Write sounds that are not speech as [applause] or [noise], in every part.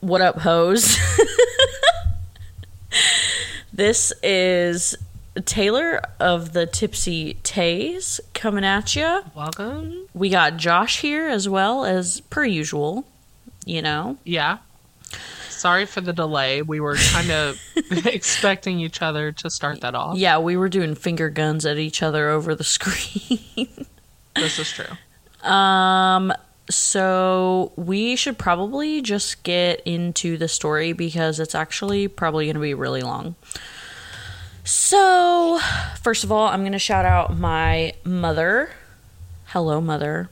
What up, hoes? [laughs] this is Taylor of the Tipsy Tays coming at you. Welcome. We got Josh here as well as per usual. You know, Yeah. Sorry for the delay. We were kind of [laughs] expecting each other to start that off. yeah, we were doing finger guns at each other over the screen. This is true. [laughs] Um, so we should probably just get into the story because it's actually probably going to be really long. So, first of all, I'm going to shout out my mother. Hello, mother.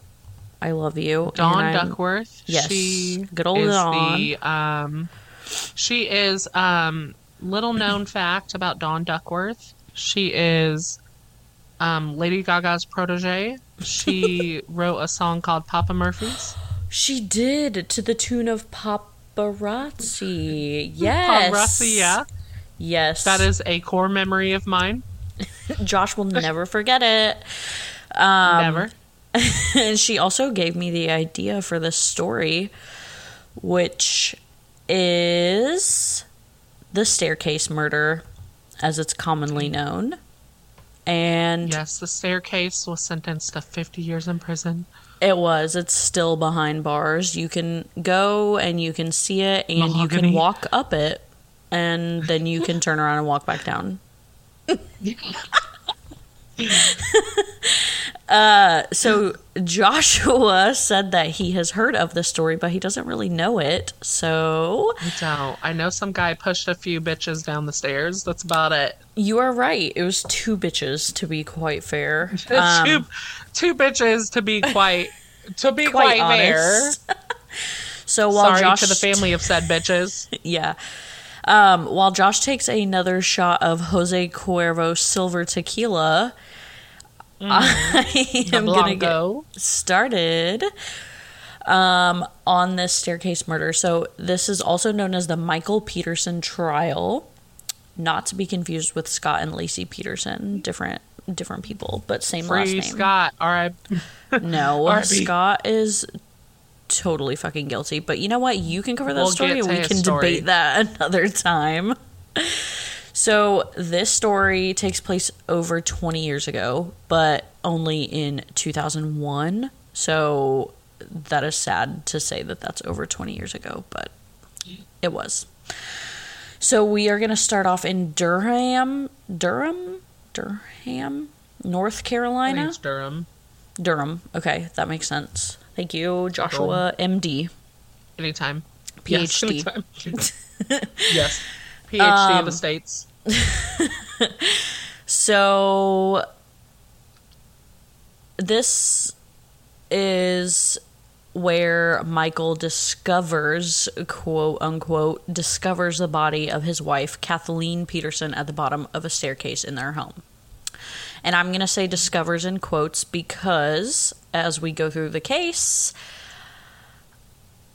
I love you. Dawn Duckworth. Yes, She good old is Dawn. the um she is um little known fact about Dawn Duckworth. She is um Lady Gaga's protege. She [laughs] wrote a song called Papa Murphy's. She did to the tune of paparazzi. Yes. Paparazzi, yeah. Yes. That is a core memory of mine. [laughs] Josh will never forget it. Um, Never. [laughs] and she also gave me the idea for this story, which is the staircase murder, as it's commonly known. And Yes, the staircase was sentenced to 50 years in prison. it was, it's still behind bars. You can go and you can see it, and you can walk up it, and then you can turn around and walk back down. [laughs] [laughs] Uh, so Joshua said that he has heard of the story, but he doesn't really know it. So I don't. I know some guy pushed a few bitches down the stairs. That's about it. you are right. It was two bitches, to be quite fair. [laughs] Um, two, two bitches to be quite to be [laughs] quite quite, fair. So while Sorry Josh to the family of said bitches. yeah. Um, while Josh takes another shot of Jose Cuervo Silver Tequila, [laughs] I am gonna get started um, on this staircase murder. So this is also known as the Michael Peterson trial, not to be confused with Scott and Laci Peterson, different different people, but same last Free name. Scott. All right. [laughs] No, [laughs] R.I.P.. Scott is totally fucking guilty. But you know what? You can cover that We'll story, and we can story. debate that another time. So this story takes place over 20 years ago, but only in 2001. So that is sad to say that that's over 20 years ago, but it was. So we are going to start off in Durham, Durham, Durham, North Carolina. Durham. Durham. Okay, that makes sense. Thank you, Joshua, MD. Anytime. PhD. Yes. anytime. [laughs] yes. PhD Um, of the states. [laughs] So this is where Michael discovers, quote unquote, discovers the body of his wife, Kathleen Peterson, at the bottom of a staircase in their home. And I'm going to say discovers in quotes because as we go through the case,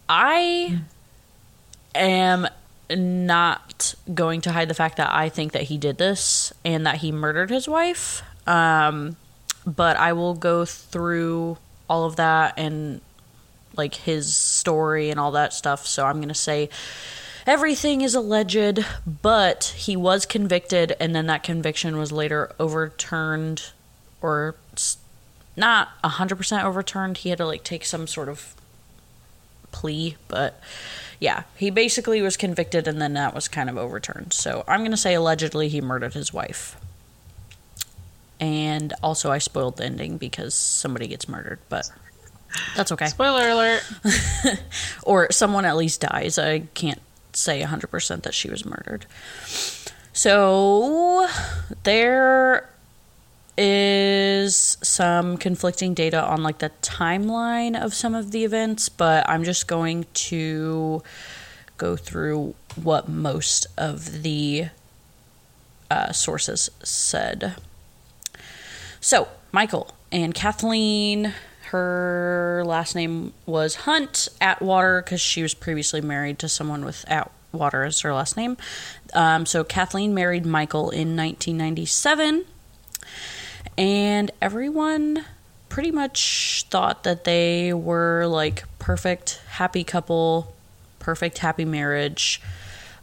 I am not going to hide the fact that I think that he did this and that he murdered his wife. Um, but I will go through all of that and like his story and all that stuff. So I'm going to say everything is alleged, but he was convicted, and then that conviction was later overturned or not 100% overturned. He had to like take some sort of plea, but yeah, he basically was convicted and then that was kind of overturned. So I'm going to say allegedly he murdered his wife. And also, I spoiled the ending because somebody gets murdered, but that's okay. Spoiler alert. [laughs] Or someone at least dies. I can't say 100% that she was murdered. So there is some conflicting data on like the timeline of some of the events, but I'm just going to go through what most of the uh, sources said. So, Michael and Kathleen, her last name was Hunt Atwater because she was previously married to someone with Atwater as her last name. Um, so, Kathleen married Michael in 1997, and everyone pretty much thought that they were like perfect, happy couple perfect, happy marriage.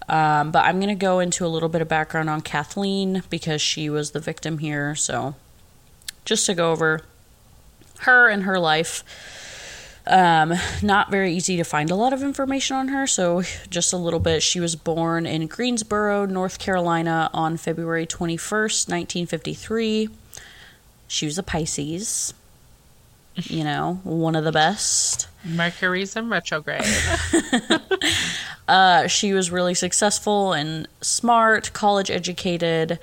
Um, but I'm going to go into a little bit of background on Kathleen because she was the victim here. So, just to go over her and her life. Um, not very easy to find a lot of information on her, so just a little bit. She was born in Greensboro, North Carolina on February 21st, 1953. She was a Pisces. [laughs] You know, one of the best. Mercury's in retrograde. [laughs] [laughs] Uh, she was really successful and smart, college educated.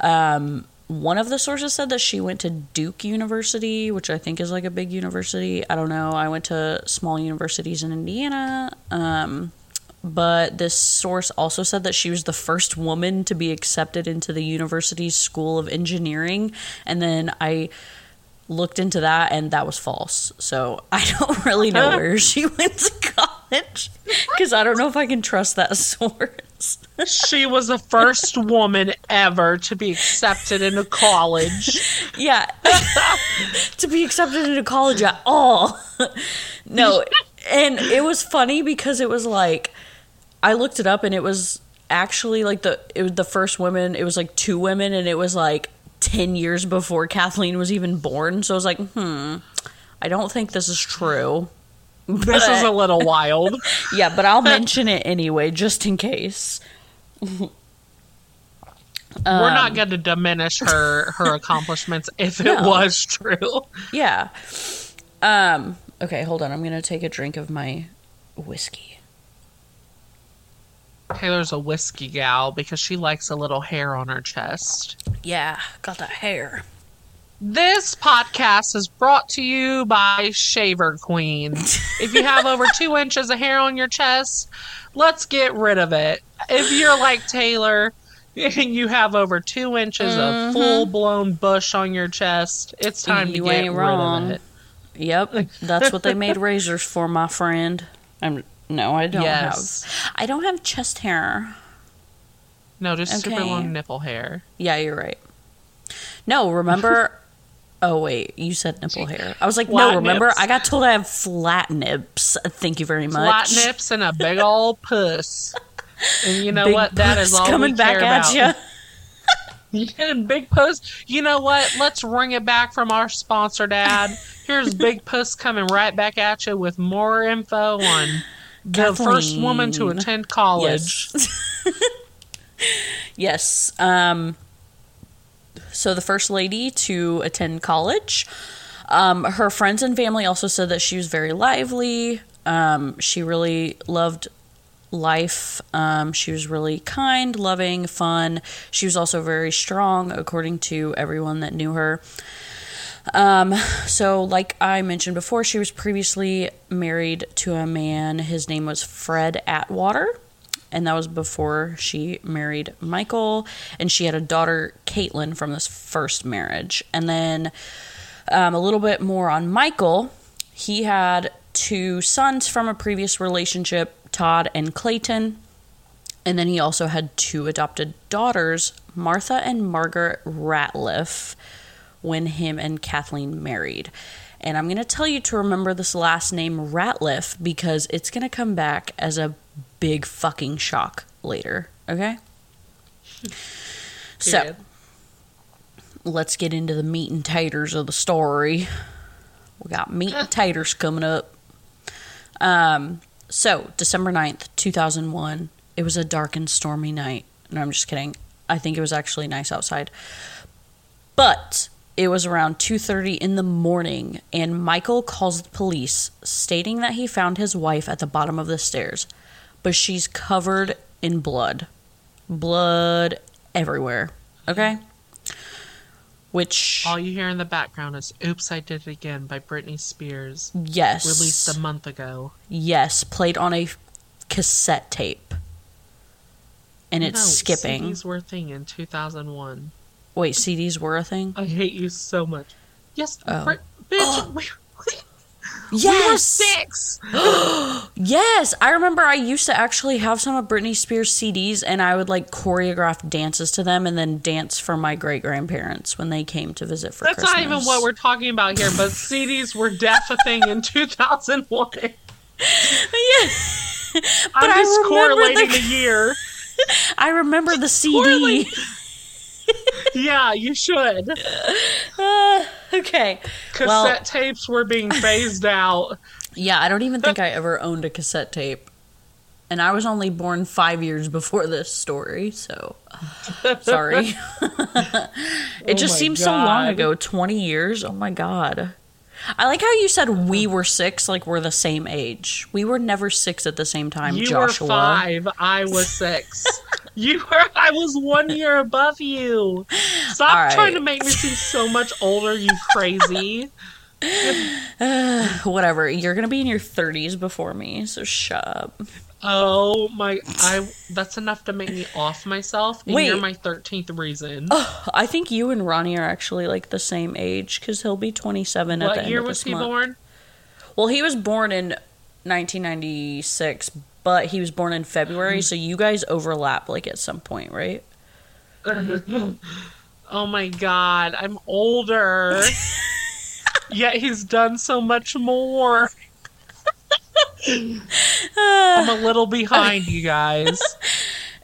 Um, one of the sources said that she went to Duke University, which I think is like a big university. I don't know. I went to small universities in Indiana. Um, but this source also said that she was the first woman to be accepted into the university's School of Engineering. And then I looked into that and that was false. So [laughs] I don't really know where she [laughs] went to college because I don't know if I can trust that [laughs] source. she was the first woman ever to be accepted into college. yeah. to be accepted into college at all. no. And it was funny because it was like I looked it up and it was actually like the it was the first women, it was like two women and it was like 10 years before Kathleen was even born. So I was like, "Hmm, I don't think this is true." This is a little wild. [laughs] Yeah, but I'll mention it anyway just in case. We're not going to diminish her her [laughs] accomplishments if it No. was true. Yeah. Um okay, hold on. I'm going to take a drink of my whiskey. Taylor's a whiskey gal because she likes a little hair on her chest. Yeah, got that hair. This podcast is brought to you by Shaver Queen. [laughs] if you have over two inches of hair on your chest, let's get rid of it. If you're like Taylor and you have over two inches of mm-hmm. full blown bush on your chest, it's time You to get ain't rid wrong. of it. Yep, that's what they made razors for, my friend. I'm [laughs] no, I don't Yes. have. I don't have chest hair. No, just super long nipple hair. Yeah, you're right. No, remember? [laughs] oh wait, you said nipple hair. I was like, Flat no, remember? nips. I got told I have flat nips. Thank you very much. Flat nips and a big old [laughs] puss. And you know Big what? That is all coming back at you. [laughs] Yeah, Big Puss. You know what? Let's ring it back from our sponsor, Dad. Here's Big Puss coming right back at you with more info on the first woman to attend college. Yes. [laughs] yes. Um, so the first lady to attend college. Um, her friends and family also said that she was very lively. Um, she really loved life. Um, she was really kind, loving, fun. She was also very strong, according to everyone that knew her. Um, so, like I mentioned before, she was previously married to a man. His name was Fred Atwater, and that was before she married Michael. And she had a daughter, Caitlin, from this first marriage. And then um, a little bit more on Michael. He had two sons from a previous relationship, Todd and Clayton. And then he also had two adopted daughters, Martha and Margaret Ratliff, when him and Kathleen married. And I'm going to tell you to remember this last name, Ratliff, because it's going to come back as a big fucking shock later. Okay? [laughs] So, let's get into the meat and taters of the story. We got meat and [laughs] taters coming up. Um, so December 9th, 2001. It was a dark and stormy night. No, I'm just kidding. I think it was actually nice outside. But it was around 2:30 in the morning and Michael calls the police stating that he found his wife at the bottom of the stairs, but she's covered in blood. Blood everywhere. Okay? Which All you hear in the background is "Oops, I Did It Again" by Britney Spears, yes. released a month ago. Yes, played on a cassette tape. And it's No, skipping. CDs were thing in 2001. Wait, CDs were a thing? I hate you so much. Yes, Oh. Brit- bitch, we, [gasps] we were six. [gasps] Yes! I remember I used to actually have some of Britney Spears CDs and I would like choreograph dances to them and then dance for my great grandparents when they came to visit for That's Christmas. not even what we're talking about here, but [laughs] CDs were def a thing in 2001. yeah. I'm I remember correlating the- the year. [laughs] I remember the CD. [laughs] Yeah, you should. Uh, okay. Cassette Well, tapes were being phased out. yeah, I don't even think [laughs] I ever owned a cassette tape. And I was only born five years before this story, so sorry. [laughs] it [laughs] just my seems so long ago 20 years. Oh my god. I like how you said we were six, like we're the same age. We were never six at the same time, You Joshua. were five. I was six. [laughs] you were. I was one year above you. Stop right. trying to make me seem so much older. You crazy. [sighs] Whatever. You're gonna be in your 30s before me, so shut up. Oh my! I. That's enough to make me off myself. And Wait. you're my thirteenth reason. I think you and Ronnie are actually like the same age because he'll be 27 at the what end year of was this he born? Well, he was born in 1996, but he was born in February, so you guys overlap like at some point, right? [laughs] Oh my god! I'm older. [laughs] Yet he's done so much more. I'm a [sighs] little behind, you guys. [laughs]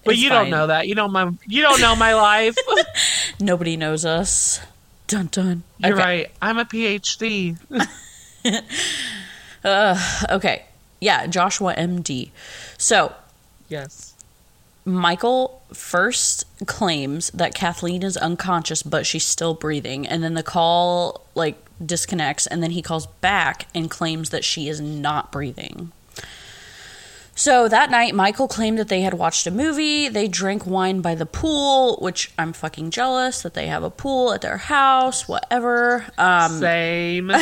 But It's you fine. don't know that. You don't my you don't know my life. [laughs] Nobody knows us. Dun dun. You're okay. right. I'm a PhD. [laughs] Uh, okay. Yeah, Joshua MD. So, Yes. Michael first claims that Kathleen is unconscious, but she's still breathing. And then the call, like, disconnects. And then he calls back and claims that she is not breathing. So that night, Michael claimed that they had watched a movie. They drank wine by the pool, which I'm fucking jealous that they have a pool at their house, whatever. Um, Same.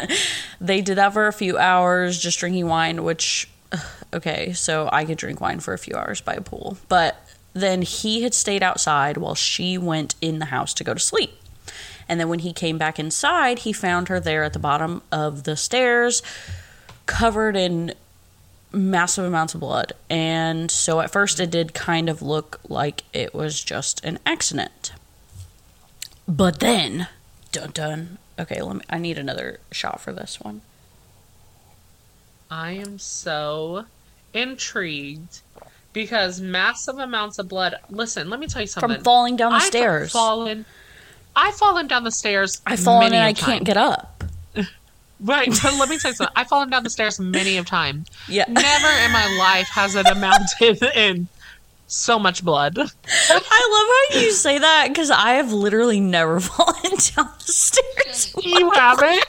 [laughs] they did that for a few hours, just drinking wine, which, okay, so I could drink wine for a few hours by a pool. But then he had stayed outside while she went in the house to go to sleep. And then when he came back inside, he found her there at the bottom of the stairs, covered in massive amounts of blood. And so at first it did kind of look like it was just an accident. But then, dun dun. Okay, let me I need another shot for this one. I am so intrigued because massive amounts of blood. Listen, let me tell you something. From falling down the I've stairs. fallen. I've fallen down the stairs. I've fallen and I time. can't get up. [laughs] Right, but let me tell you something. I've fallen down the stairs many of time. Yeah. Never in my life has it amounted [laughs] in so much blood. I love how you say that because I have literally never [laughs] fallen down the stairs. You haven't?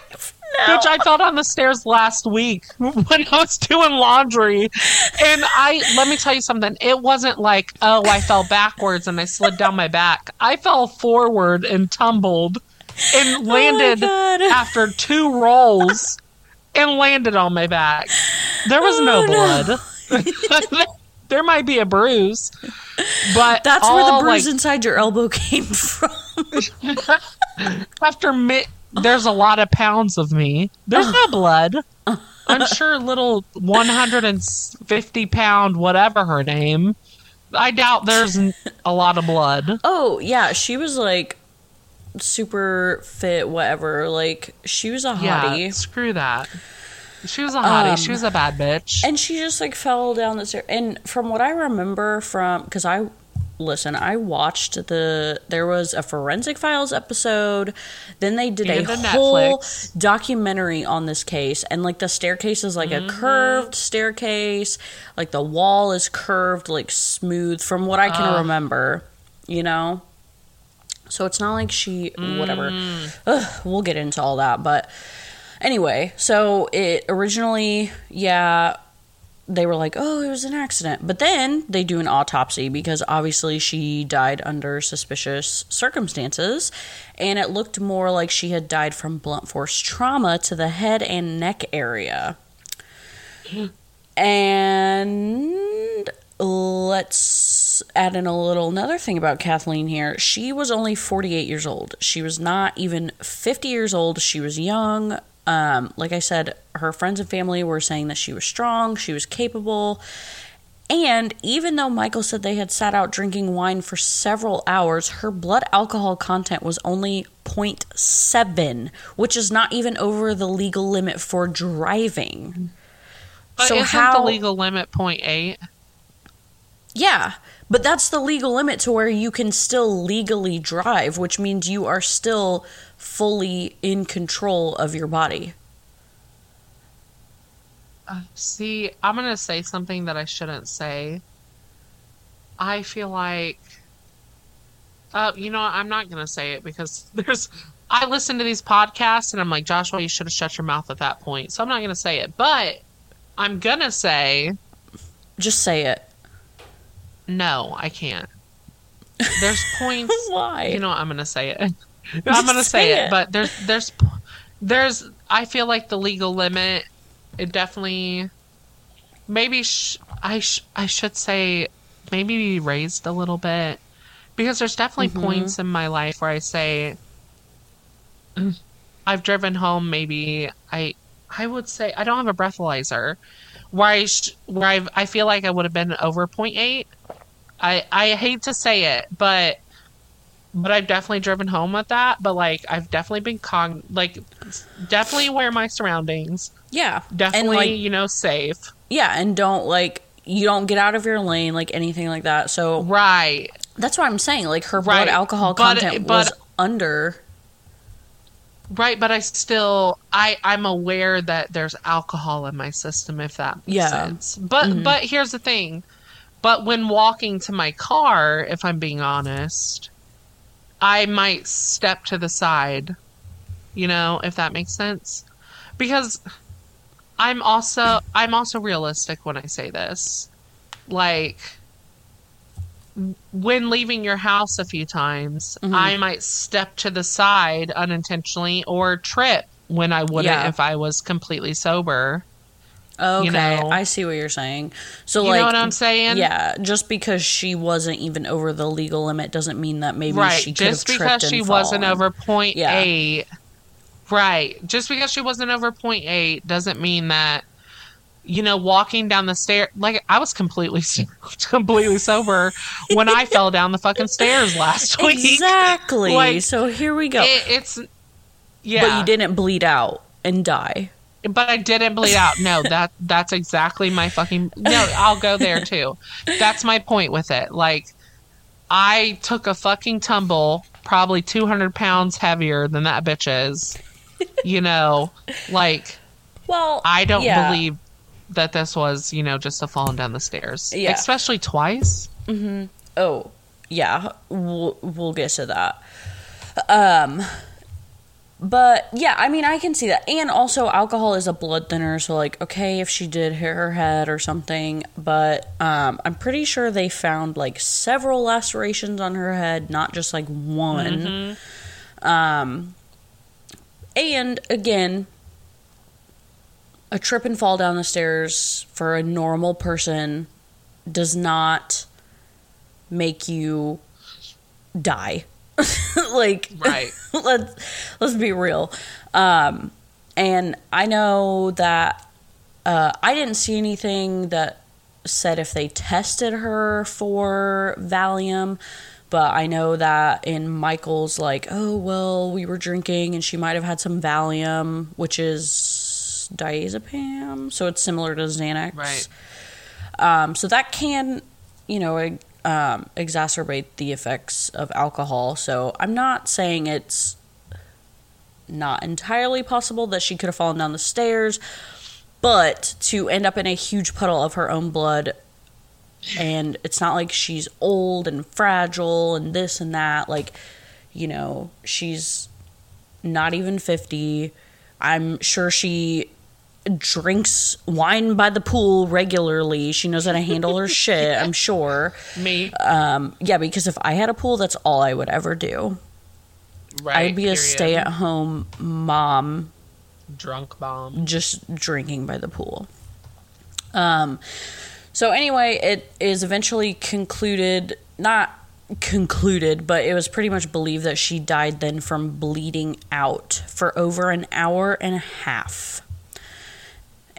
No. Which I fell down the stairs last week [laughs] when I was doing laundry. And I, let me tell you something. It wasn't like, oh, I fell backwards and I slid down my back. I fell forward and tumbled and oh landed Oh after two rolls and landed on my back. There was no Oh, no. blood. [laughs] there might be a bruise, but That's where the bruise like, inside your elbow came [laughs] from. after mi- there's a lot of pounds of me. There's no blood. [laughs] I'm sure little 150 pound whatever her name. I doubt there's a lot of blood. oh, yeah. She was like super fit, whatever. Like, she was a Yeah, hottie. screw that. She was a hottie. Um, she was a bad bitch. And she just like fell down the stairs. And from what I remember from, because I, listen, I watched the, there was a Forensic Files episode. Then they did And a the whole Netflix. documentary on this case. And like the staircase is like Mm-hmm. a curved staircase. Like the wall is curved, like smooth from what I can Ugh. remember, you know? So it's not like she, whatever. Mm. Ugh, we'll get into all that. But anyway, so it originally, yeah, they were like, oh, it was an accident. But then they do an autopsy because obviously she died under suspicious circumstances. And it looked more like she had died from blunt force trauma to the head and neck area. [gasps] And let's add in a little another thing about Kathleen here. She was only 48 years old. She was not even 50 years old. She was young. Um, like I said, her friends and family were saying that she was strong, she was capable. And even though Michael said they had sat out drinking wine for several hours, her blood alcohol content was only 0.7, which is not even over the legal limit for driving. But so isn't how the legal limit 0.8? Yeah, but that's the legal limit to where you can still legally drive, which means you are still fully in control of your body. Uh, see, I'm going to say something that I shouldn't say. I feel like. Uh, you know. I'm not going to say it because [laughs] there's. I listen to these podcasts and I'm like, Joshua, you should have shut your mouth at that point. So I'm not going to say it. But I'm going to say, Just say it. no, I can't. [laughs] There's points. Why? You know, what? I'm going to say it. I'm going to say say it. it. But there's, there's, there's, I feel like the legal limit, it definitely, maybe sh- I, sh- I should say, maybe be raised a little bit. Because there's definitely Mm-hmm. points in my life where I say, I've driven home maybe I I would say I don't have a breathalyzer where I sh- where I've, I feel like I would have been over 0.8. I I hate to say it, but but I've definitely driven home with that. But like I've definitely been con like definitely aware of my surroundings. yeah. Definitely, like, you know, safe. yeah, and don't like you don't get out of your lane like anything like that. So Right. that's what I'm saying. Like her blood Right. alcohol But- content but- was under. Right, but I still I I'm aware that there's alcohol in my system if that makes Yeah. sense. But mm-hmm. but here's the thing. But when walking to my car, if I'm being honest, I might step to the side. You know, if that makes sense. Because I'm also I'm also realistic when I say this. Like when leaving your house a few times, Mhm. I might step to the side unintentionally or trip when I wouldn't Yeah. if I was completely sober. Okay, know. I see what you're saying. So You like know what I'm saying? Yeah, just because she wasn't even over the legal limit doesn't mean that maybe right. she Just because she wasn't fallen. over point eight. Right. Just because she wasn't over point eight doesn't mean that you know walking down the stair like I was completely [laughs] completely sober when I [laughs] fell down the fucking stairs last week. Exactly. [laughs] Like, so here we go. It, it's yeah. But you didn't bleed out and die. But I didn't bleed out. No, that that's exactly my fucking No, I'll go there too. That's my point with it. Like I took a fucking tumble, probably 200 pounds heavier than that bitch is. You know, like Well, I don't yeah. believe that this was, you know, just a falling down the stairs. Yeah. Especially twice. Hmm. Oh, yeah, we'll, we'll get to that. Um, but yeah, I mean, I can see that. And also, alcohol is a blood thinner, so like, okay, if she did hit her head or something, but um, I'm pretty sure they found like several lacerations on her head, not just like one. Um, and again, a trip and fall down the stairs for a normal person does not make you die. [laughs] like Right. [laughs] let's let's be real. Um and I know that uh I didn't see anything that said if they tested her for Valium, but I know that in Michael's like, oh well, we were drinking and she might have had some Valium, which is diazepam, so it's similar to Xanax. Right. Um, so that can, you know, um, exacerbate the effects of alcohol. So I'm not saying it's not entirely possible that she could have fallen down the stairs, but to end up in a huge puddle of her own blood, and it's not like she's old and fragile and this and that. Like, you know, she's not even 50. I'm sure she drinks wine by the pool regularly. She knows how to handle her [laughs] shit, I'm sure. Me. Um, yeah, because if I had a pool, that's all I would ever do. Right. I'd be a stay at home mom drunk mom. just drinking by the pool. Um, so anyway, it is eventually concluded, not concluded, but it was pretty much believed that she died then from bleeding out for over an hour and a half.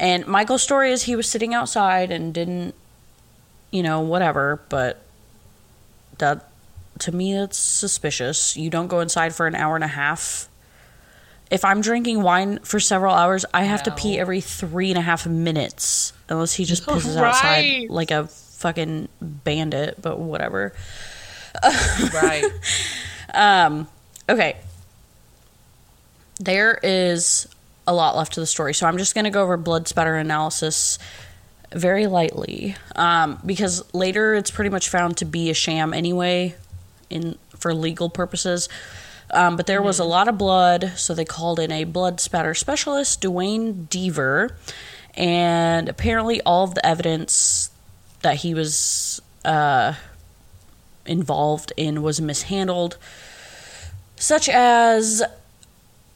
And Michael's story is he was sitting outside and didn't, you know, whatever, but that to me that's suspicious. You don't go inside for an hour and a half if I'm drinking wine for several hours, I have to pee every three and a half minutes, unless he just pisses [laughs] Right. outside like a fucking bandit. But whatever. [laughs] Right. Um, okay. There is a lot left to the story, so I'm just going to go over blood spatter analysis very lightly um, because later it's pretty much found to be a sham anyway, in for legal purposes. Um, but there was a lot of blood, so they called in a blood spatter specialist, Duane Deaver, and apparently all of the evidence that he was uh, involved in was mishandled, such as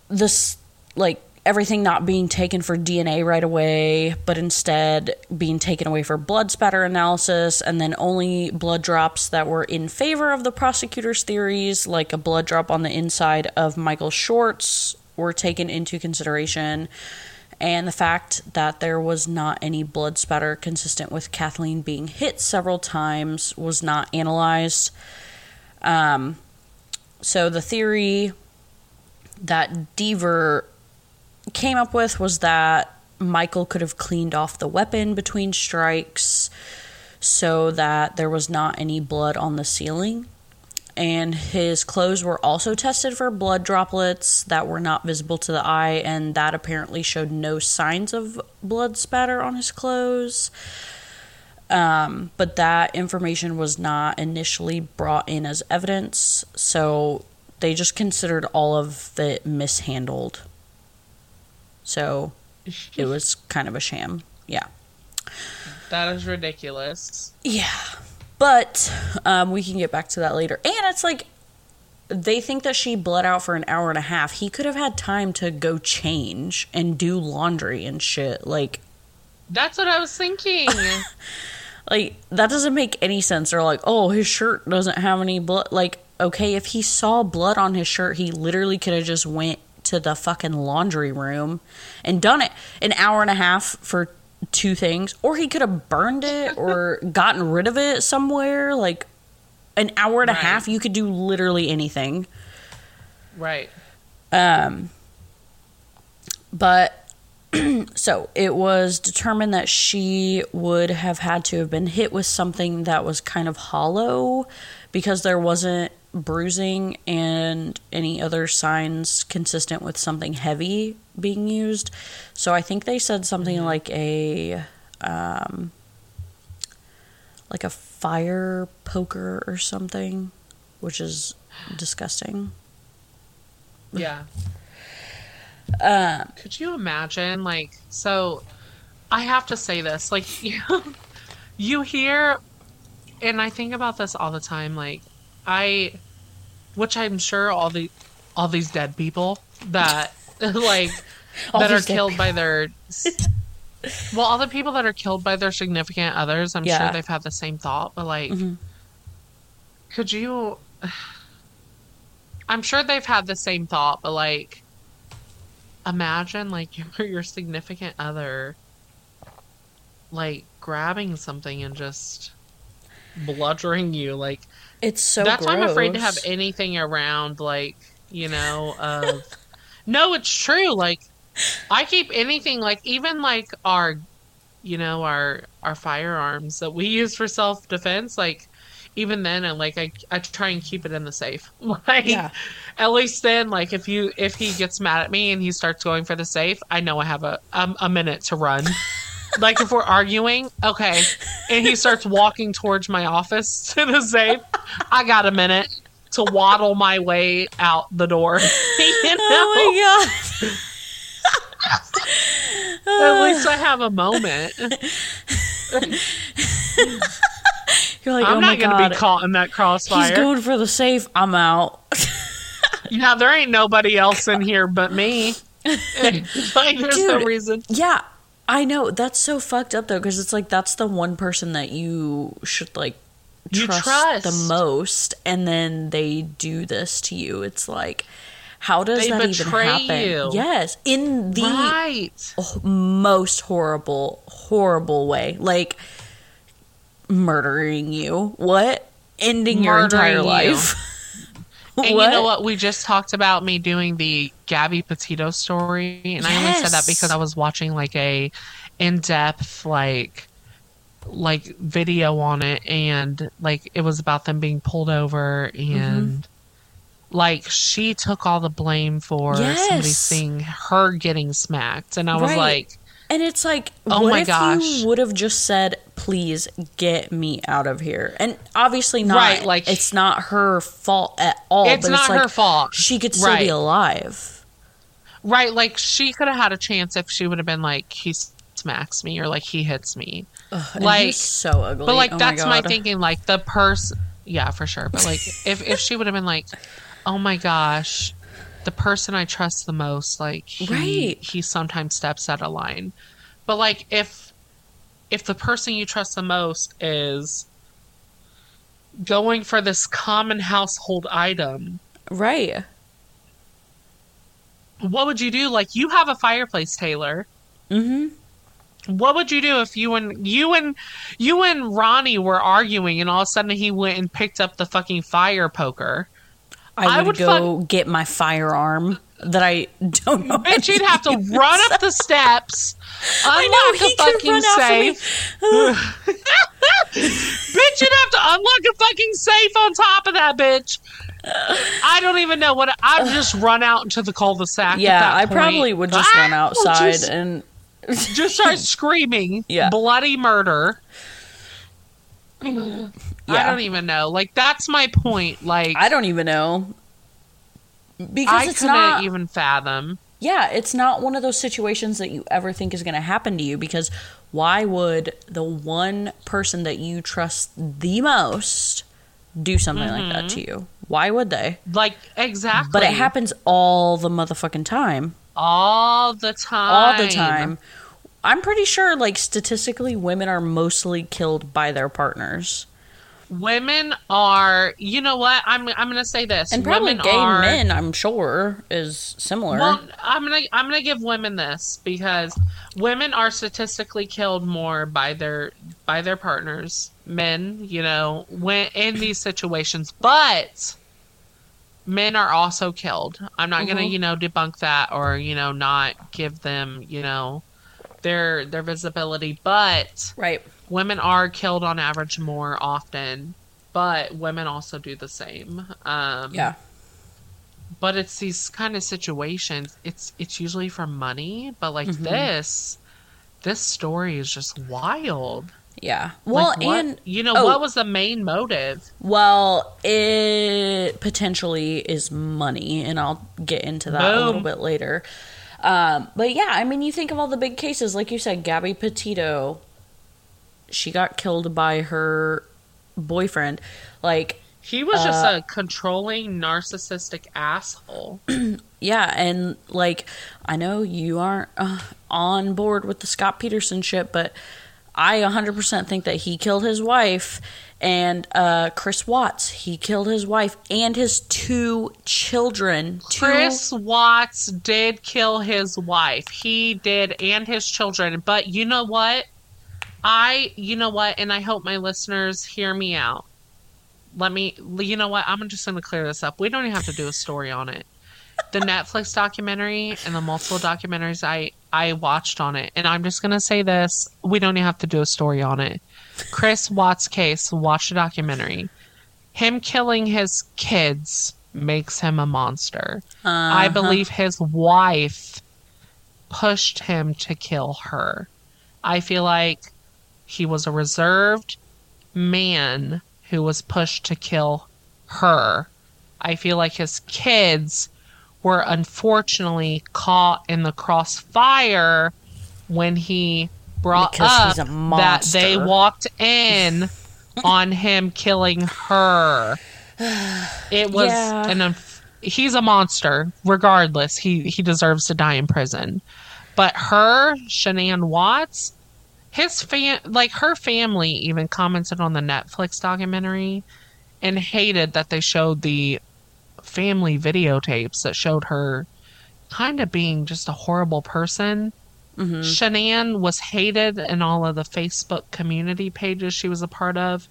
this, like everything not being taken for DNA right away, but instead being taken away for blood spatter analysis, and then only blood drops that were in favor of the prosecutor's theories, like a blood drop on the inside of Michael Shorts, were taken into consideration. And the fact that there was not any blood spatter consistent with Kathleen being hit several times was not analyzed. Um, so the theory that Deaver came up with was that Michael could have cleaned off the weapon between strikes so that there was not any blood on the ceiling. And his clothes were also tested for blood droplets that were not visible to the eye, and that apparently showed no signs of blood spatter on his clothes. Um, but that information was not initially brought in as evidence, so they just considered all of it mishandled. So it was kind of a sham. Yeah. that is ridiculous. Yeah. But um, we can get back to that later. And it's like they think that she bled out for an hour and a half. He could have had time to go change and do laundry and shit. Like That's what I was thinking. [laughs] like that doesn't make any sense. They're like, "Oh, his shirt doesn't have any blood." Like, okay, if he saw blood on his shirt, he literally could have just went to the fucking laundry room and done it. An hour and a half for two things, or he could have burned it or [laughs] gotten rid of it somewhere. Like an hour and a half, you could do literally anything. right. Um, but [clears throat] so it was determined that she would have had to have been hit with something that was kind of hollow because there wasn't bruising and any other signs consistent with something heavy being used. So I think they said something like a um like a fire poker or something, which is disgusting. Yeah. Um Could you imagine, like, so I have to say this, like, [laughs] you, you hear, and I think about this all the time, like, I, which I'm sure all the, all these dead people that, [laughs] like, that are killed by their, [laughs] well, all the people that are killed by their significant others, I'm Yeah. sure they've had the same thought, but like, Mhm. could you, [sighs] I'm sure they've had the same thought, but like, imagine like [laughs] your your significant other like grabbing something and just bludgeoning you like It's so that's why I'm afraid to have anything around like you know of no it's true like I keep anything like even like our you know our our firearms that we use for self defense like even then and like I I try and keep it in the safe. [laughs] Like Yeah. at least then like if you if he gets mad at me and he starts going for the safe I know I have a um, a minute to run [laughs] like if we're arguing okay and he starts walking towards my office [laughs] to the safe I got a minute to waddle my way out the door [laughs] you know Oh my god. at least I have a moment You're like, I'm oh not gonna god. be caught in that crossfire. He's going for the safe. I'm out. yeah there ain't nobody else in here but me [laughs] like there's no reason yeah, I know. That's so fucked up though, because it's like that's the one person that you should like trust, trust. the most, and then they do this to you. It's like, how does They that even happen? you. Yes, in the right most horrible, horrible way. Like murdering you. What? Ending your entire life. [laughs] And you know what? We just talked about me doing the Gabby Petito story, and I only said that because I was watching like a in depth like like video on it, and like it was about them being pulled over, and mm-hmm. like she took all the blame for somebody seeing her getting smacked, and I was Right. like, And it's like, Oh what my if gosh. you would have just said, "Please get me out of here"? And obviously not. Right, like- it's not her fault at all. It's not it's like her fault. She could still be alive. right, like she could have had a chance if she would have been like he smacks me or like he hits me. Ugh, Like- he's so ugly. But like Oh that's my, God. thinking. Like the person, yeah, for sure. But like if if she would have been like, oh my gosh, the person I trust the most, like he Right. he sometimes steps out of line. But like if if the person you trust the most is going for this common household item, Right. what would you do? Like you have a fireplace, Taylor. Mm-hmm. What would you do if you and you and you and Ronnie were arguing and all of a sudden he went and picked up the fucking fire poker? I, I would, would go get my firearm that I don't know. Bitch, you'd have to run up the steps, [laughs] I know unlock he a fucking run after me. safe. [laughs] bitch, you'd have to unlock a fucking safe on top of that bitch. I don't even know what I'd just run out into the cul-de-sac. Yeah, I probably would just Ah! run outside Just, and just start [laughs] screaming. Yeah. bloody murder. I don't even know. Like that's my point. Like I don't even know because I it's couldn't not. even fathom. yeah, it's not one of those situations that you ever think is going to happen to you because why would the one person that you trust the most do something like that to mm-hmm. you? Why would they? Like exactly. But it happens all the motherfucking time. all the time. All the time. I'm pretty sure, like, statistically, women are mostly killed by their partners. Women are. You know what? I'm. I'm gonna say this. And probably women gay are, men, I'm sure, is similar. Well, I'm gonna. I'm gonna give women this because women are statistically killed more by their by their partners. Men, you know, when in these situations, but men are also killed. I'm not gonna, Mhm. you know, debunk that or you know not give them, you know, their their visibility, but right. Women are killed on average more often, but women also do the same. Um, Yeah. But it's these kind of situations. It's it's usually for money, but like Mhm. this, this story is just wild. Yeah. Well, Like, what- and you know oh. what was the main motive? Well, it potentially is money, and I'll get into that a little bit later. Um, but yeah, I mean, you think of all the big cases, like you said, Gabby Petito. She got killed by her boyfriend. Like, He was just Uh, a controlling, narcissistic asshole. [clears throat] yeah, and like, I know you aren't uh, on board with the Scott Peterson shit, but I 100% think that he killed his wife. And uh, Chris Watts, he killed his wife and his two children. Two Chris Watts did kill his wife. He did, and his children. But you know what? I, you know what? And I hope my listeners hear me out. Let me, you know what? I'm just going to clear this up. We don't even have to do a story on it. The Netflix documentary and the multiple documentaries I, I watched on it. And I'm just going to say this we don't even have to do a story on it. Chris Watts' case, watch the documentary. Him killing his kids makes him a monster. I Uh-huh. believe his wife pushed him to kill her. I feel like he was a reserved man who was pushed to kill her. I feel like his kids were unfortunately caught in the crossfire when he brought Because up that they walked in [laughs] on him killing her. It was Yeah. an unf- he's a monster regardless. He he deserves to die in prison. But her, Shanann Watts, his fan like her family even commented on the Netflix documentary and hated that they showed the family videotapes that showed her kind of being just a horrible person. Mhm. Shanann was hated in all of the Facebook community pages she was a part of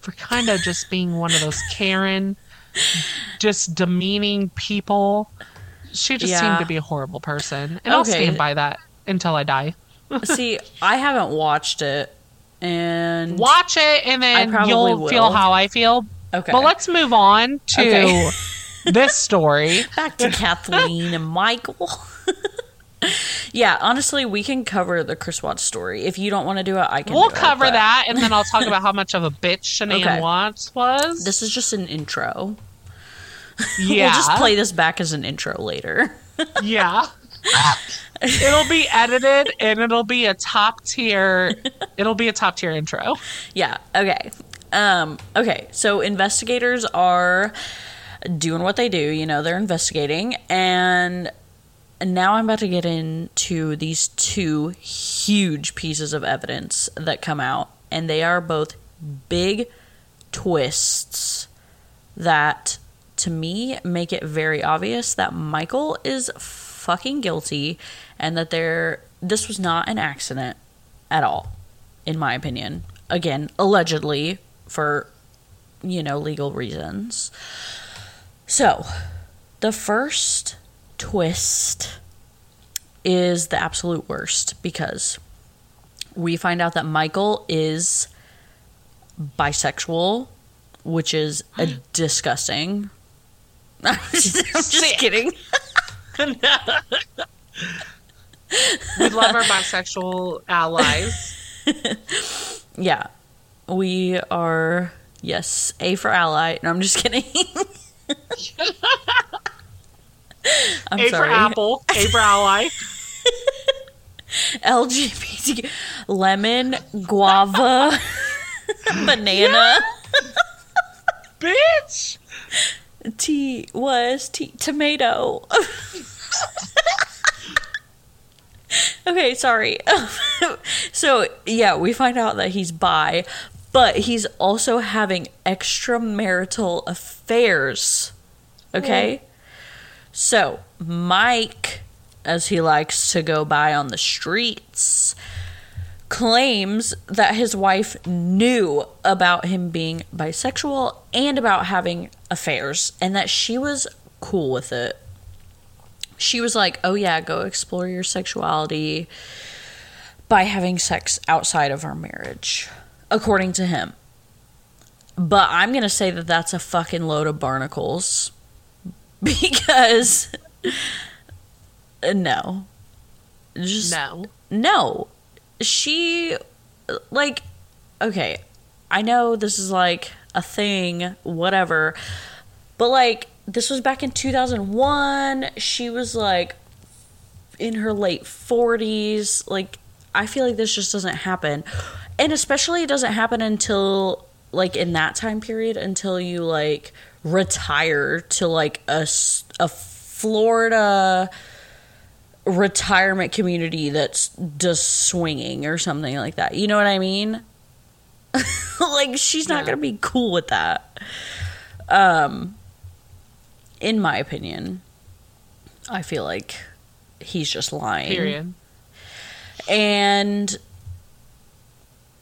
for kind of just being one of those [laughs] Karen, just demeaning people. She just Yeah. seemed to be a horrible person, and I'll stand by that until I die. See, I haven't watched it, and Watch it, and then you'll will. feel how I feel. okay. But let's move on to Okay. [laughs] this story. [laughs] back to Kathleen and Michael. [laughs] yeah, honestly, we can cover the Chris Watts story. If you don't want to do it, I can. We'll do it, cover but that, and then I'll talk about how much of a bitch Shanae Okay. Watts was. This is just an intro. yeah, We'll just play this back as an intro later. Yeah. Ah. It'll be edited and it'll be a top tier it'll be a top tier intro. Yeah. Okay. Um, okay. So investigators are doing what they do. You know, they're investigating, and now I'm about to get into these two huge pieces of evidence that come out, and they are both big twists that, to me, make it very obvious that Michael is fucking guilty, and that there this was not an accident at all in my opinion. Again, allegedly for, you know, legal reasons. So, the first twist is the absolute worst because we find out that Michael is bisexual, which is a [gasps] disgusting. [laughs] I'm just, I'm just kidding. [laughs] [laughs] We love our bisexual allies. [laughs] Yeah. We are, yes, A for ally. No, I'm just kidding. [laughs] I'm A sorry. for apple, A for ally. [laughs] LGBT, lemon, guava, banana. Bitch. T was T tomato. Okay, sorry. [laughs] so yeah, we find out that he's bi, but he's also having extramarital affairs. Okay? Hmm. So Mike, as he likes to go by on the streets, claims that his wife knew about him being bisexual and about having affairs and that she was cool with it. She was like, "Oh yeah, go explore your sexuality by having sex outside of our marriage." According to him. But I'm going to say that that's a fucking load of barnacles [laughs] because no. Just No. no she like okay i know this is like a thing whatever but like this was back in 2001 she was like in her late 40s like i feel like this just doesn't happen and especially it doesn't happen until like in that time period until you like retire to like a, a florida retirement community that's just swinging or something like that. You know what I mean? [laughs] like she's not Yeah. going to be cool with that. Um in my opinion, I feel like he's just lying. Period. And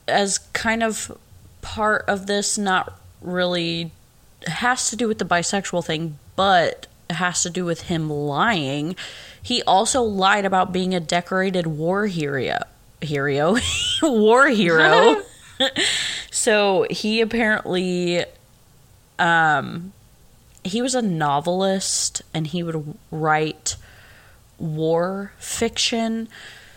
as kind of part of this, not really has to do with the bisexual thing, but it has to do with him lying. He also lied about being a decorated war hero. Hero? [laughs] war hero. [laughs] so he apparently um he was a novelist and he would write war fiction.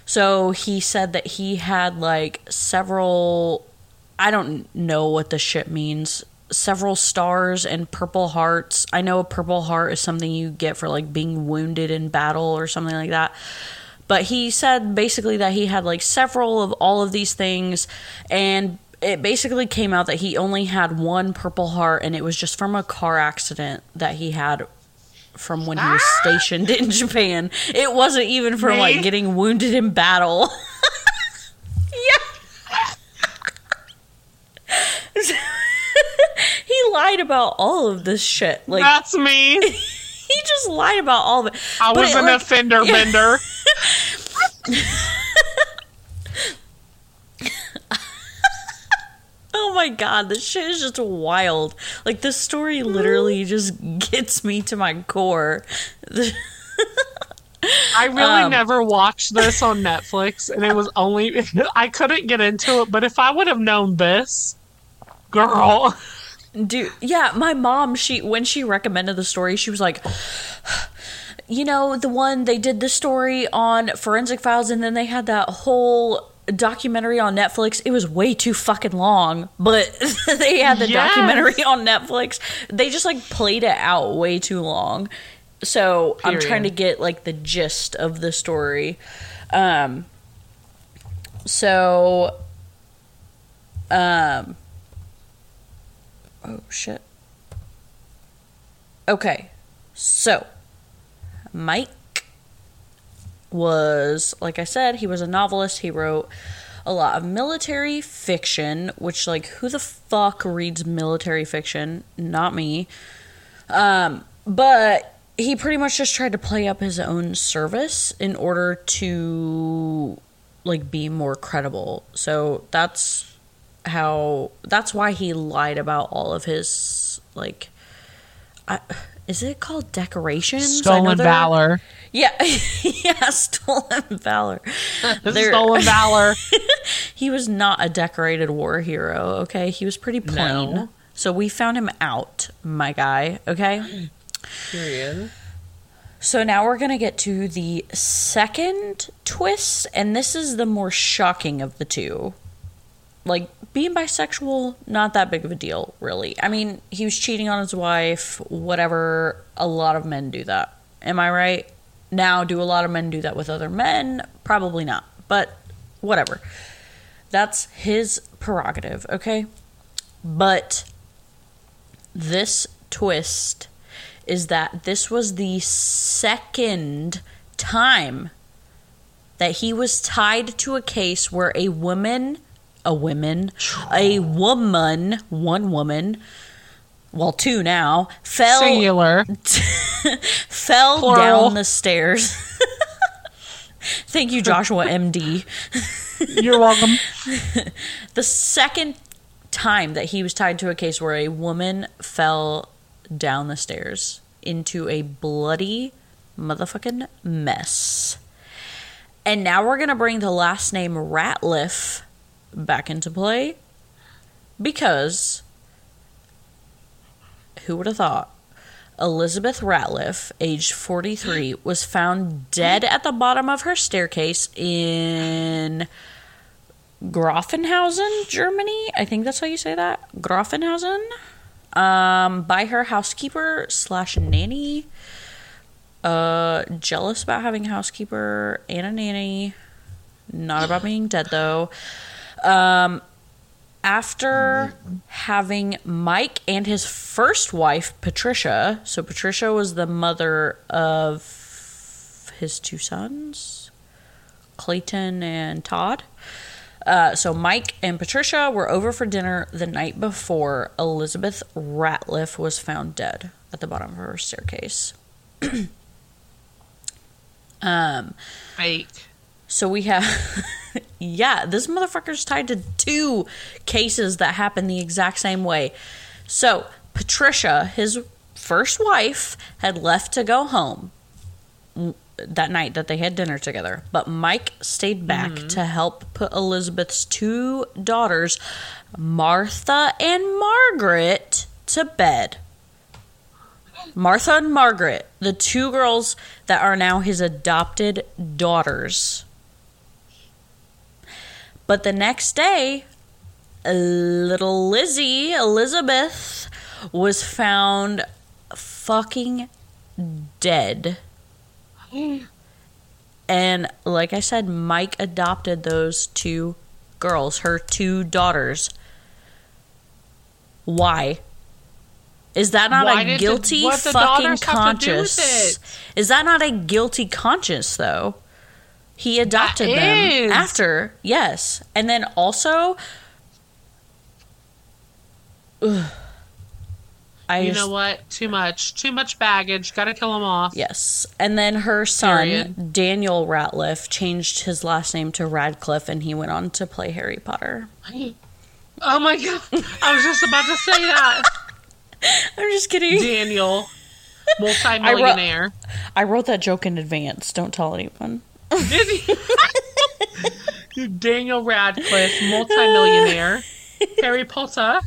So he said that he had like several I don't know what the shit means. Several stars and purple hearts. I know a purple heart is something you get for like being wounded in battle or something like that. But he said basically that he had like several of all of these things and it basically came out that he only had one purple heart and it was just from a car accident that he had from when he was ah! stationed in Japan. It wasn't even from Me? like getting wounded in battle. [laughs] yeah. [laughs] he lied about all of this shit. Like That's me. [laughs] he just lied about all of it. I But was it, an like- offender bender. [laughs] Oh my god, this shit is just wild. Like this story literally just gets me to my core. [laughs] I really Um, never watched this on Netflix, and it was only [laughs] I couldn't get into it. But if I would have known this, girl, Dude, yeah, my mom, she when she recommended the story, she was like, [sighs] you know, the one they did the story on Forensic Files, and then they had that whole documentary on Netflix. It was way too fucking long, but [laughs] they had the Yes. documentary on Netflix. They just like played it out way too long. So I'm trying to get like the gist of the story. Um, so, um, oh shit. Okay, so Mike was, like I said, he was a novelist. He wrote a lot of military fiction, which, like, who the fuck reads military fiction? Not me. Um, but he pretty much just tried to play up his own service in order to, like, be more credible. So that's how, that's why he lied about all of his, like, I, is it called decorations? Stolen valor, yeah, [laughs] yeah, stolen valor. Stolen valor. [laughs] he was not a decorated war hero. Okay, he was pretty plain. No. So we found him out, my guy. Okay. Period. So now we're gonna get to the second twist, and this is the more shocking of the two. Like being bisexual, not that big of a deal, really. I mean, he was cheating on his wife, whatever. A lot of men do that. Am I right? Now, do a lot of men do that with other men? Probably not, but whatever. That's his prerogative, okay? But this twist is that this was the second time that he was tied to a case where a woman, a woman, a woman, one woman, well, two now, fell Singular. [laughs] fell Plural. down the stairs. [laughs] Thank you, Joshua MD. [laughs] You're welcome. The second time that he was tied to a case where a woman fell down the stairs into a bloody motherfucking mess. And now we're going to bring the last name Ratliff back into play because who would have thought Elizabeth Ratliff, aged 43, was found dead at the bottom of her staircase in Grafenhausen, Germany. I think that's how you say that. Grafenhausen. Um, by her housekeeper slash nanny. Uh, jealous about having a housekeeper and a nanny. Not about being dead though. Um, after having Mike and his first wife, Patricia, so Patricia was the mother of his two sons, Clayton and Todd. Uh, so Mike and Patricia were over for dinner the night before Elizabeth Ratliff was found dead at the bottom of her staircase. [clears throat] um, Fake. so we have, [laughs] [laughs] yeah, this motherfucker's tied to two cases that happened the exact same way. So Patricia, his first wife, had left to go home that night that they had dinner together, but Mike stayed back mm-hmm. to help put Elizabeth's two daughters, Martha and Margaret, to bed. Martha and Margaret, the two girls that are now his adopted daughters. But the next day, little Lizzie, Elizabeth, was found fucking dead. And like I said, Mike adopted those two girls, her two daughters. Why? Is that not Why a guilty the fucking daughters have to do with conscience? Is that not a guilty conscience though? He adopted them is. after, yes. And then also Ugh. I You just- know what? Too much. Too much baggage. Got to kill him off. Yes. And then her son, Period. Daniel Ratliff, changed his last name to Radcliffe and he went on to play Harry Potter. [gasps] Oh my god! I was just about to say that. [laughs] I'm just kidding. Daniel, [laughs] multi-millionaire. I wrote that joke in advance. Don't tell anyone. Did he? [laughs] you Daniel Radcliffe, multimillionaire. [laughs] Harry Potter.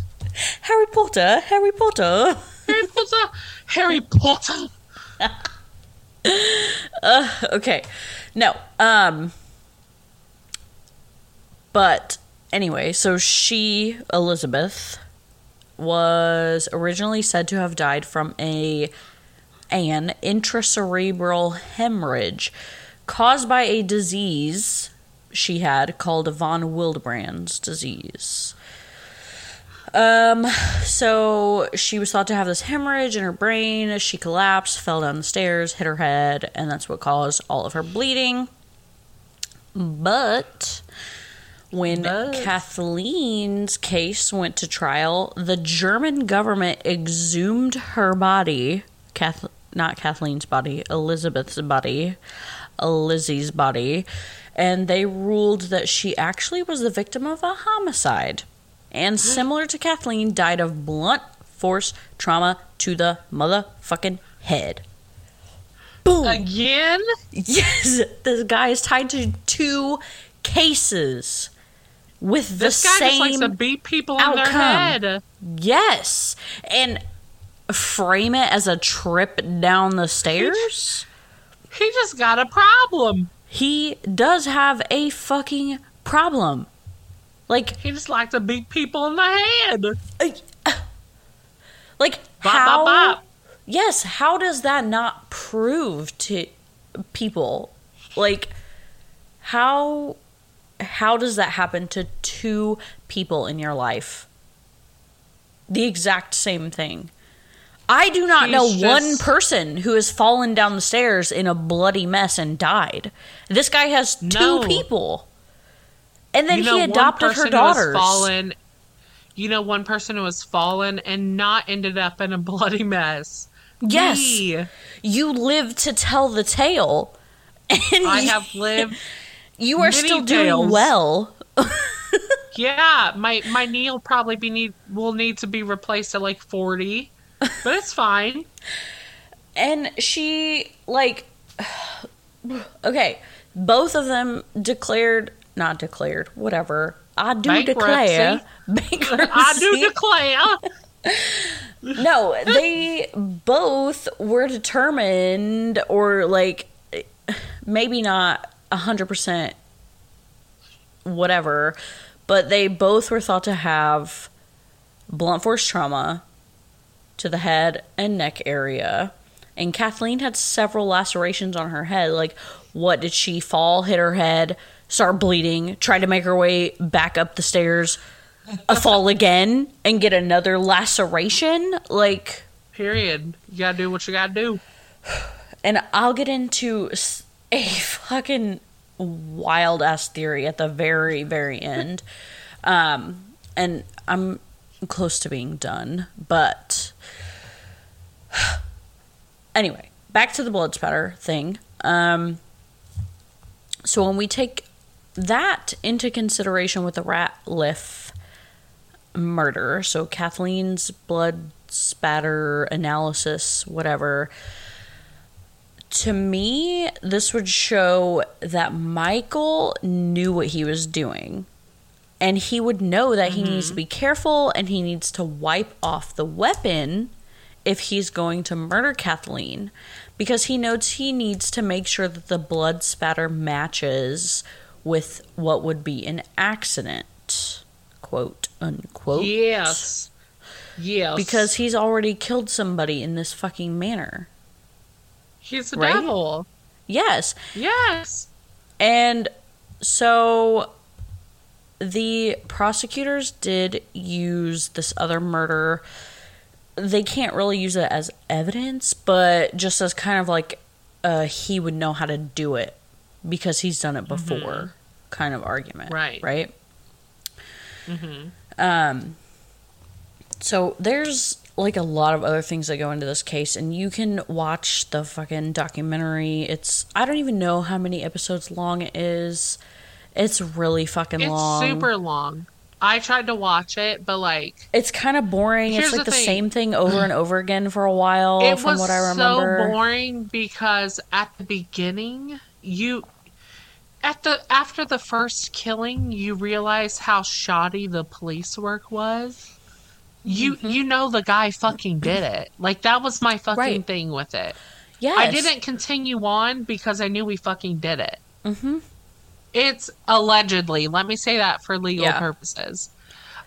Harry Potter, Harry Potter. Harry Potter. Harry Potter. [laughs] okay. No. Um but anyway, so she Elizabeth was originally said to have died from a an intracerebral hemorrhage caused by a disease she had called von Willebrand's disease. Um, so she was thought to have this hemorrhage in her brain. She collapsed, fell down the stairs, hit her head, and that's what caused all of her bleeding. But when But- Kathleen's case went to trial, the German government exhumed her body, Kath- not Kathleen's body, Elizabeth's body, Lizzie's body, and they ruled that she actually was the victim of a homicide. And [gasps] similar to Kathleen, died of blunt force trauma to the motherfucking head. Boom! Again? Yes, this guy is tied to two cases with the This guy just likes same to beat people in their outcome. head. yes, and frame it as a trip down the stairs. He just got a problem. He does have a fucking problem. Like, He just likes to beat people in the head. [sighs] like Bop, how? bop, bop. Yes, how does that not prove to people? Like, how? How does that happen to two people in your life? The exact same thing. I do not He's know one person who has fallen down the stairs in a bloody mess and died. This guy has two No. people. And then you know, he one adopted person her daughters. Fallen, you know, one person who has fallen and not ended up in a [laughs] bloody mess. Yes. Me. You live to tell the tale. And I have lived. [laughs] You are still doing well. [laughs] Yeah, my my knee will probably be need will need to be replaced at like forty, but it's fine. And she, like, okay, both of them declared, not declared, whatever. I do Bankruptcy. declare. Bankruptcy. [laughs] I do declare. no, they both were determined, or like, maybe not a hundred percent, whatever, but they both were thought to have blunt force trauma to the head and neck area. And Kathleen had several lacerations on her head. Like, what did she fall, hit her head, start bleeding, try to make her way back up the stairs, a fall [laughs] again, and get another laceration? Like, Period. You gotta do what you gotta do. and I'll get into a fucking wild ass theory at the very, very end. [laughs] Um, and I'm close to being done, but [gasps] anyway, back to the blood spatter thing. Um, so when we take that into consideration with the Ratliff murder, so Kathleen's blood spatter analysis, whatever. To me, this would show that Michael knew what he was doing. And he would know that he needs to be careful and he needs to wipe off the weapon if he's going to murder Kathleen because he notes he needs to make sure that the blood spatter matches with what would be an accident, quote unquote. Yes. Yes. Because he's already killed somebody in this fucking manner. he's the Right? devil. Yes. Yes. And so the prosecutors did use this other murder. They can't really use it as evidence, but just as kind of like uh, he would know how to do it because he's done it before kind of argument. Right. Right? Um, so there's like a lot of other things that go into this case, and you can watch the fucking documentary. It's I don't even know how many episodes long it is. It's really fucking It's long. super long. I tried to watch it, but like It's kind of boring. It's like the thing. same thing over and over again for a while, it from was what I remember. so boring because at the beginning you at the after the first killing you realize how shoddy the police work was. You Mm-hmm. you know the guy fucking did it. Like that was my fucking Right. thing with it. Yes. I didn't continue on because I knew we fucking did it. Mm-hmm. It's allegedly. Let me say that for legal Yeah. purposes.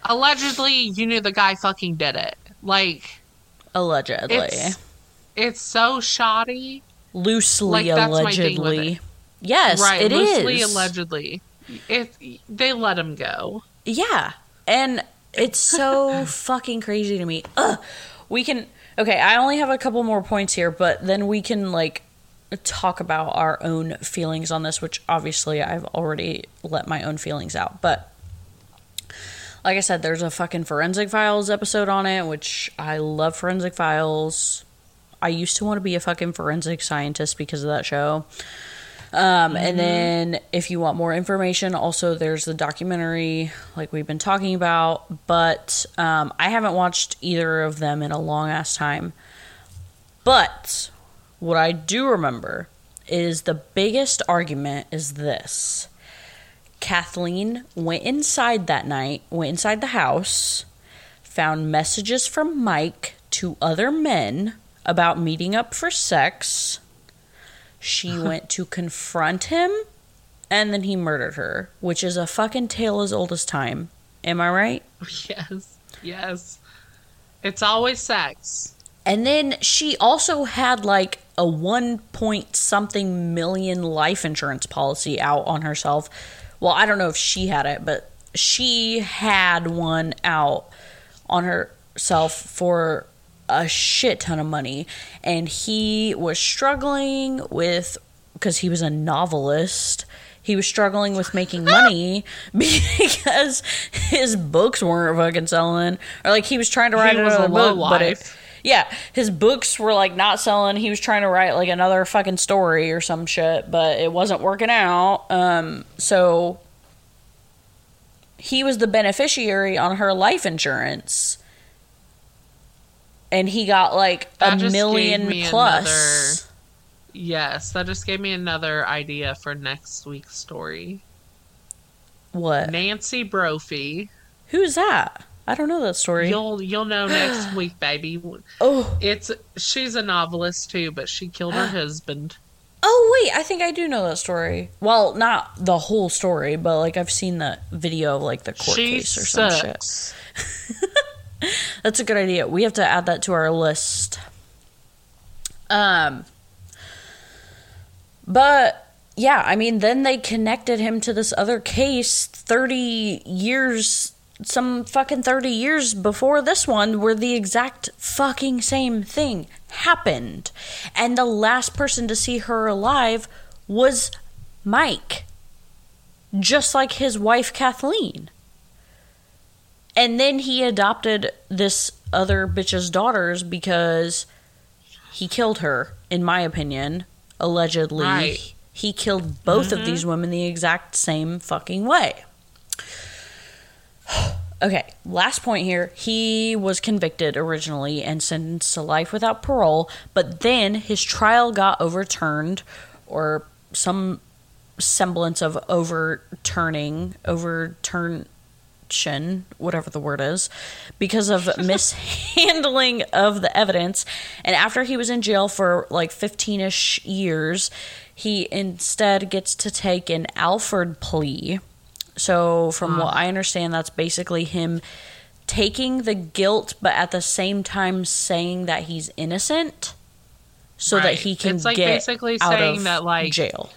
Allegedly, you knew the guy fucking did it. Like Allegedly. it's it's so shoddy. loosely like, that's my thing with allegedly. Yes, right, it loosely is. allegedly. It they let him go. Yeah. And it's so [laughs] fucking crazy to me. Ugh. We can Okay, I only have a couple more points here, but then we can like talk about our own feelings on this, which obviously I've already let my own feelings out. But like I said, there's a fucking Forensic Files episode on it, which I love Forensic Files. I used to want to be a fucking forensic scientist because of that show. Um, And then, if you want more information, also there's the documentary, like we've been talking about. But um, I haven't watched either of them in a long ass time. But what I do remember is the biggest argument is this Kathleen went inside that night, went inside the house, found messages from Mike to other men about meeting up for sex. She [laughs] went to confront him, and then he murdered her, which is a fucking tale as old as time. Am I right? Yes. Yes. It's always sex. And then she also had like a one point something million life insurance policy out on herself. Well, I don't know if she had it, but she had one out on herself for a shit ton of money. And he was struggling with, because he was a novelist, he was struggling with making [laughs] money because his books weren't fucking selling. Or like he was trying to write He another a book, but it. Yeah, his books were like not selling. He was trying to write like another fucking story or some shit, but it wasn't working out. Um, so he was the beneficiary on her life insurance. And he got like That a million plus. Yes, that just gave me another idea for next week's story. What? Nancy Brophy. Who's that? I don't know that story. You'll you'll know next [gasps] week, baby. oh, It's she's a novelist too, but she killed her [gasps] husband. oh wait, I think I do know that story. Well, not the whole story, but like I've seen the video of like the court She case or some shit. [laughs] That's a good idea. We have to add that to our list. Um but yeah, I mean then they connected him to this other case 30 years some fucking 30 years before this one where the exact fucking same thing happened. And the last person to see her alive was Mike. Just like his wife Kathleen. And then he adopted this other bitch's daughters because he killed her, in my opinion, allegedly. Right. He killed both of mm-hmm. these women the exact same fucking way. [sighs] Okay, last point here. He was convicted originally and sentenced to life without parole, but then his trial got overturned or some semblance of overturning, overturn whatever the word is, because of [laughs] mishandling of the evidence. And after he was in jail for like 15 ish years, he instead gets to take an Alford plea. So, from what I understand, that's basically him taking the guilt, but at the same time saying that he's innocent so that he can It's like get basically out saying of that, like, jail.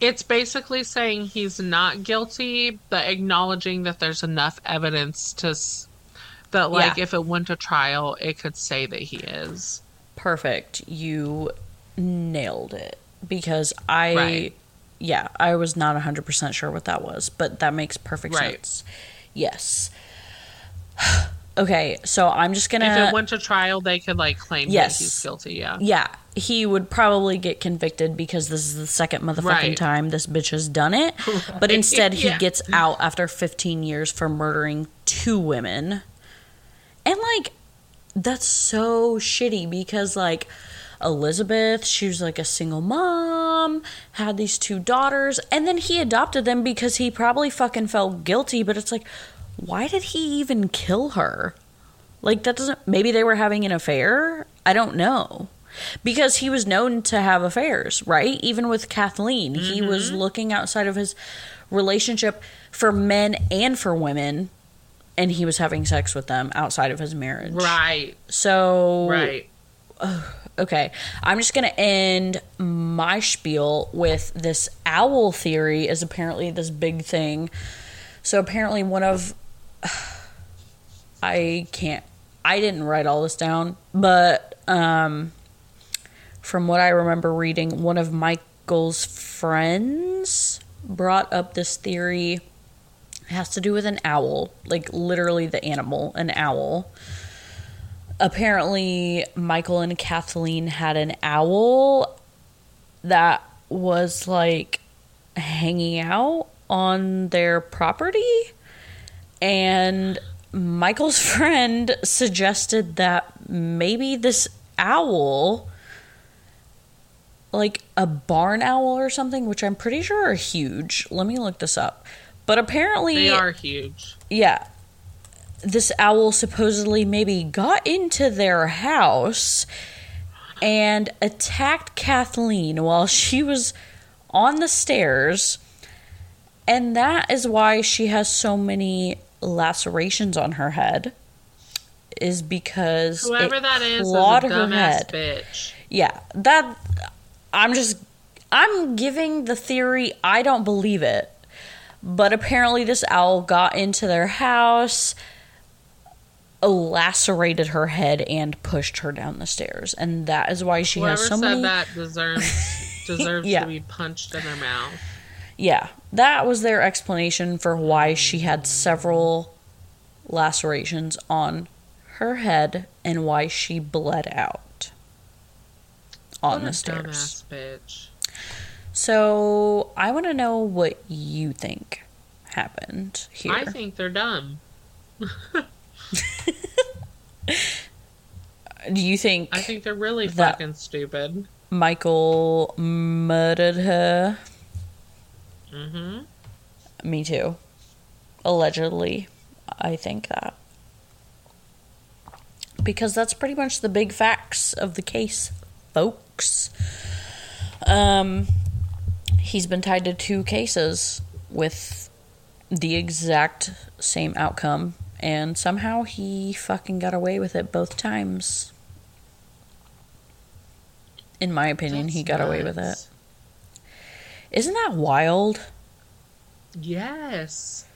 It's basically saying he's not guilty, but acknowledging that there's enough evidence to that, like, Yeah. if it went to trial, it could say that he is. Perfect. You nailed it because I Right. Yeah, I was not 100% sure what that was, but that makes perfect Right. sense. Yes. [sighs] Okay, so I'm just gonna. if it went to trial, they could like claim Yes. that he's guilty. Yeah. yeah, he would probably get convicted because this is the second motherfucking Right. time this bitch has done it. [laughs] But instead, he yeah. gets out after 15 years for murdering two women. And, like, that's so shitty because, like, Elizabeth, she was like a single mom, had these two daughters, and then he adopted them because he probably fucking felt guilty. But it's like, why did he even kill her? Like that doesn't maybe they were having an affair? I don't know. Because he was known to have affairs, right? Even with Kathleen, he mm-hmm. was looking outside of his relationship for men and for women and he was having sex with them outside of his marriage. Right. So Right. Okay, I'm just gonna end my spiel with this owl theory is apparently this big thing. So apparently one of [sighs] I can't I didn't write all this down, but um from what I remember reading, one of Michael's friends brought up this theory. It has to do with an owl, like literally the animal, an owl apparently Michael and Kathleen had an owl that was like hanging out on their property and Michael's [laughs] friend suggested that maybe this owl like a barn owl or something which I'm pretty sure are huge. Let me look this up. But apparently They are huge. yeah this owl supposedly maybe got into their house and attacked Kathleen while she was on the stairs and that is why she has so many lacerations on her head is because Whoever that is is a her head. bitch. Yeah, that I'm just I'm giving the theory I don't believe it. But apparently this owl got into their house, lacerated her head and pushed her down the stairs. And that is why she Whoever has so said many that deserves [laughs] deserves Yeah. to be punched in their mouth. Yeah, that was their explanation for why she had several lacerations on her head and why she bled out on What the stairs. dumbass bitch. So I want to know what you think happened here. I think they're dumb. [laughs] [laughs] Do you think, I think they're really fucking stupid. Michael murdered her? hmm Me too. Allegedly, I think that. Because that's pretty much the big facts of the case, folks. Um, he's been tied to two cases with the exact same outcome, and somehow he fucking got away with it both times. In my opinion, he got away with it. nuts. Isn't that wild? Yes.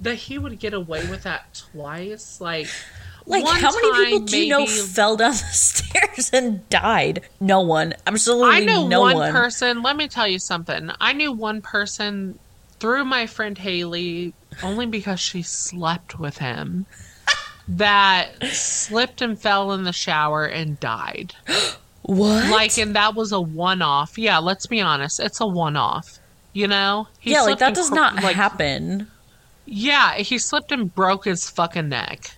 That he would get away with that twice. Like, Like, one how many people do you know fell down the [laughs] stairs and died? No one. Absolutely no one. I know no one, one. person. Let me tell you something. I knew one person through my friend Haley only because she slept with him that slipped and fell in the shower and died. [gasps] what? Like, and that was a one off. Yeah, let's be honest. It's a one off. You know? He yeah, like that and does cr- not like, happen. Yeah, he slipped and broke his fucking neck.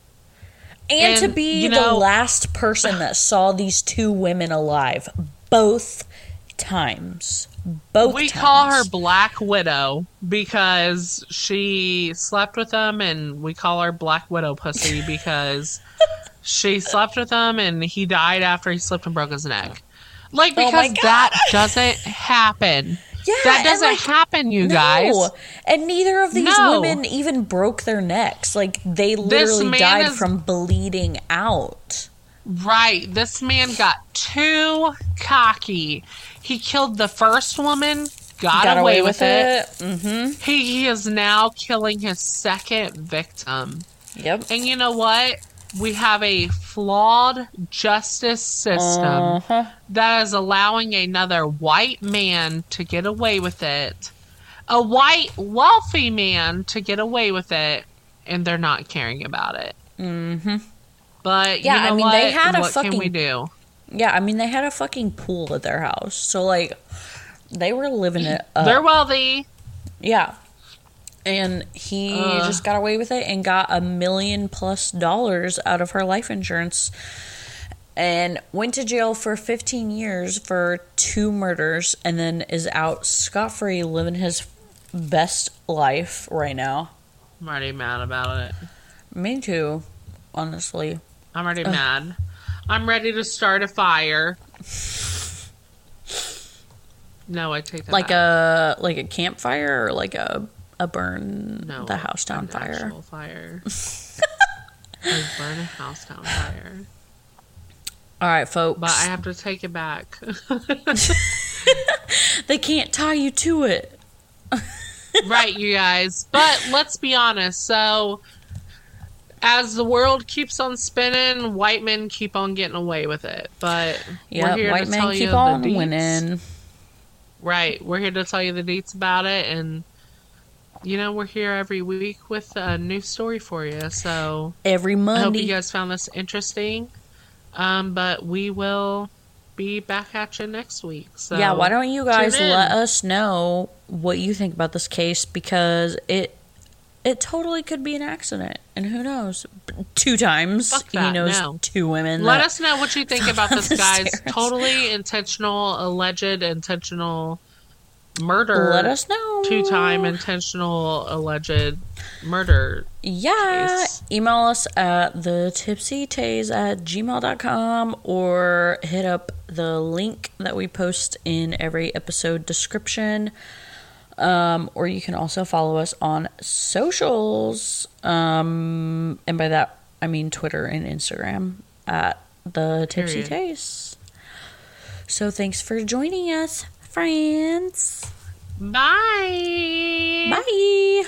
And, to be you the last person that saw these two women alive both times. Both we times. call her Black Widow because she slept with him, and we call her Black Widow Pussy [laughs] because she slept with him and he died after he slipped and broke his neck. Like, Oh because God. that doesn't happen. [laughs] Yeah, That doesn't like, happen, you no. guys. And neither of these No. women even broke their necks. Like they literally died is- from bleeding out. Right. This man got too cocky. He killed the first woman, got, away, with it. Mm-hmm. He, he is now killing his second victim. Yep. And you know what? We have a flawed justice system Uh-huh. that is allowing another white man to get away with it, a white, wealthy man to get away with it, and they're not caring about it. Mm-hmm. But Yeah, you know I mean, what? they had a what can we fucking- do? Yeah, I mean they had a fucking pool at their house, so like they were living it up. They're wealthy. Yeah. And he Ugh. just got away with it and got a million plus dollars out of her life insurance and went to jail for 15 years for two murders and then is out scot free living his best life right now. I'm already mad about it. Me too, honestly. I'm already mad. I'm ready to start a fire. No, I take that Like back. a like a campfire or like a a burn no, the house down fire. fire. [laughs] like burn a house down fire. All right, folks. But I have to take it back. [laughs] they can't tie you to it. right, you guys. But let's be honest. So, as the world keeps on spinning, white men keep on getting away with it. But Yeah, we're here white to men tell keep on winning. Right, we're here to tell you the deets about it, and you know we're here every week with a new story for you. So Every I hope Monday. you guys found this interesting. Um, but we will be back at you next week. So yeah, why don't you guys let us know what you think about this case because it it totally could be an accident, and who knows? Two times Fuck he that, knows no. two women. Let us know what you [laughs] think about this guy's stairs. totally intentional, alleged intentional murder. Let us know. two time intentional alleged murder. Yeah, case. email us at the tipsy tays at gmail.com or hit up the link that we post in every episode description. Um, or you can also follow us on socials. Um, and by that, I mean Twitter and Instagram at the tipsy Period. tays. So thanks for joining us, friends. Bye. Bye.